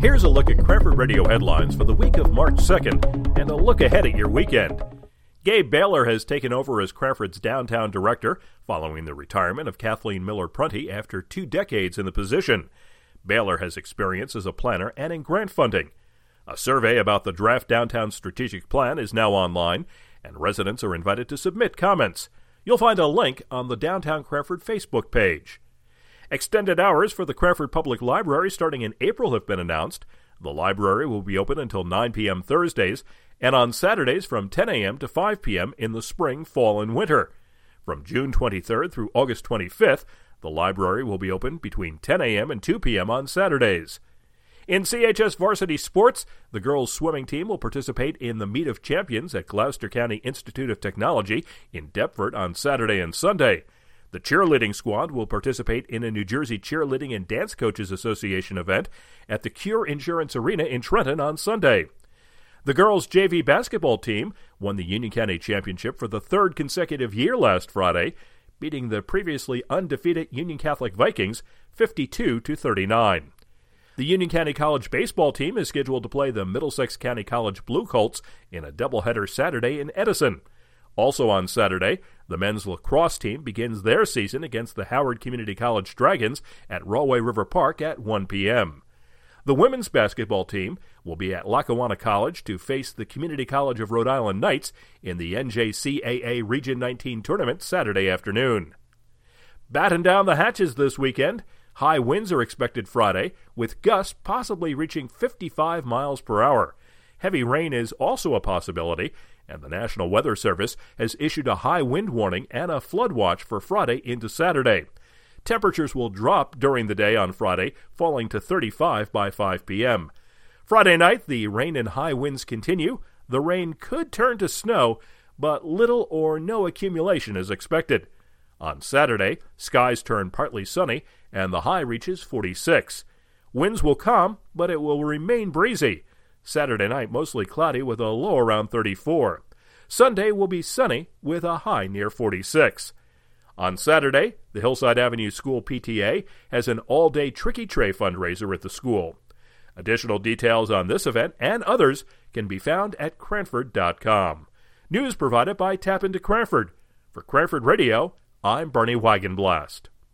Here's a look at Cranford Radio headlines for the week of March 2nd and a look ahead at your weekend. Gabe Baylor has taken over as Cranford's downtown director following the retirement of Kathleen Miller Prunty after two decades in the position. Baylor has experience as a planner and in grant funding. A survey about the draft downtown strategic plan is now online, and residents are invited to submit comments. You'll find a link on the Downtown Cranford Facebook page. Extended hours for the Cranford Public Library starting in April have been announced. The library will be open until 9 p.m. Thursdays and on Saturdays from 10 a.m. to 5 p.m. in the spring, fall, and winter. From June 23rd through August 25th, the library will be open between 10 a.m. and 2 p.m. on Saturdays. In CHS varsity sports, the girls' swimming team will participate in the Meet of Champions at Gloucester County Institute of Technology in Deptford on Saturday and Sunday. The cheerleading squad will participate in a New Jersey Cheerleading and Dance Coaches Association event at the Cure Insurance Arena in Trenton on Sunday. The girls' JV basketball team won the Union County Championship for the third consecutive year last Friday, beating the previously undefeated Union Catholic Vikings 52 to 39. The Union County College baseball team is scheduled to play the Middlesex County College Blue Colts in a doubleheader Saturday in Edison. Also on Saturday, the men's lacrosse team begins their season against the Howard Community College Dragons at Rahway River Park at 1 p.m. The women's basketball team will be at Lackawanna College to face the Community College of Rhode Island Knights in the NJCAA Region 19 tournament Saturday afternoon. Batten down the hatches this weekend. High winds are expected Friday, with gusts possibly reaching 55 miles per hour. Heavy rain is also a possibility, and the National Weather Service has issued a high wind warning and a flood watch for Friday into Saturday. Temperatures will drop during the day on Friday, falling to 35 by 5 p.m. Friday night, the rain and high winds continue. The rain could turn to snow, but little or no accumulation is expected. On Saturday, skies turn partly sunny, and the high reaches 46. Winds will calm, but it will remain breezy. Saturday night, mostly cloudy with a low around 34. Sunday will be sunny with a high near 46. On Saturday, the Hillside Avenue School PTA has an all day Tricky Tray fundraiser at the school. Additional details on this event and others can be found at Cranford.com. News provided by Tap into Cranford. For Cranford Radio, I'm Bernie Wagenblast.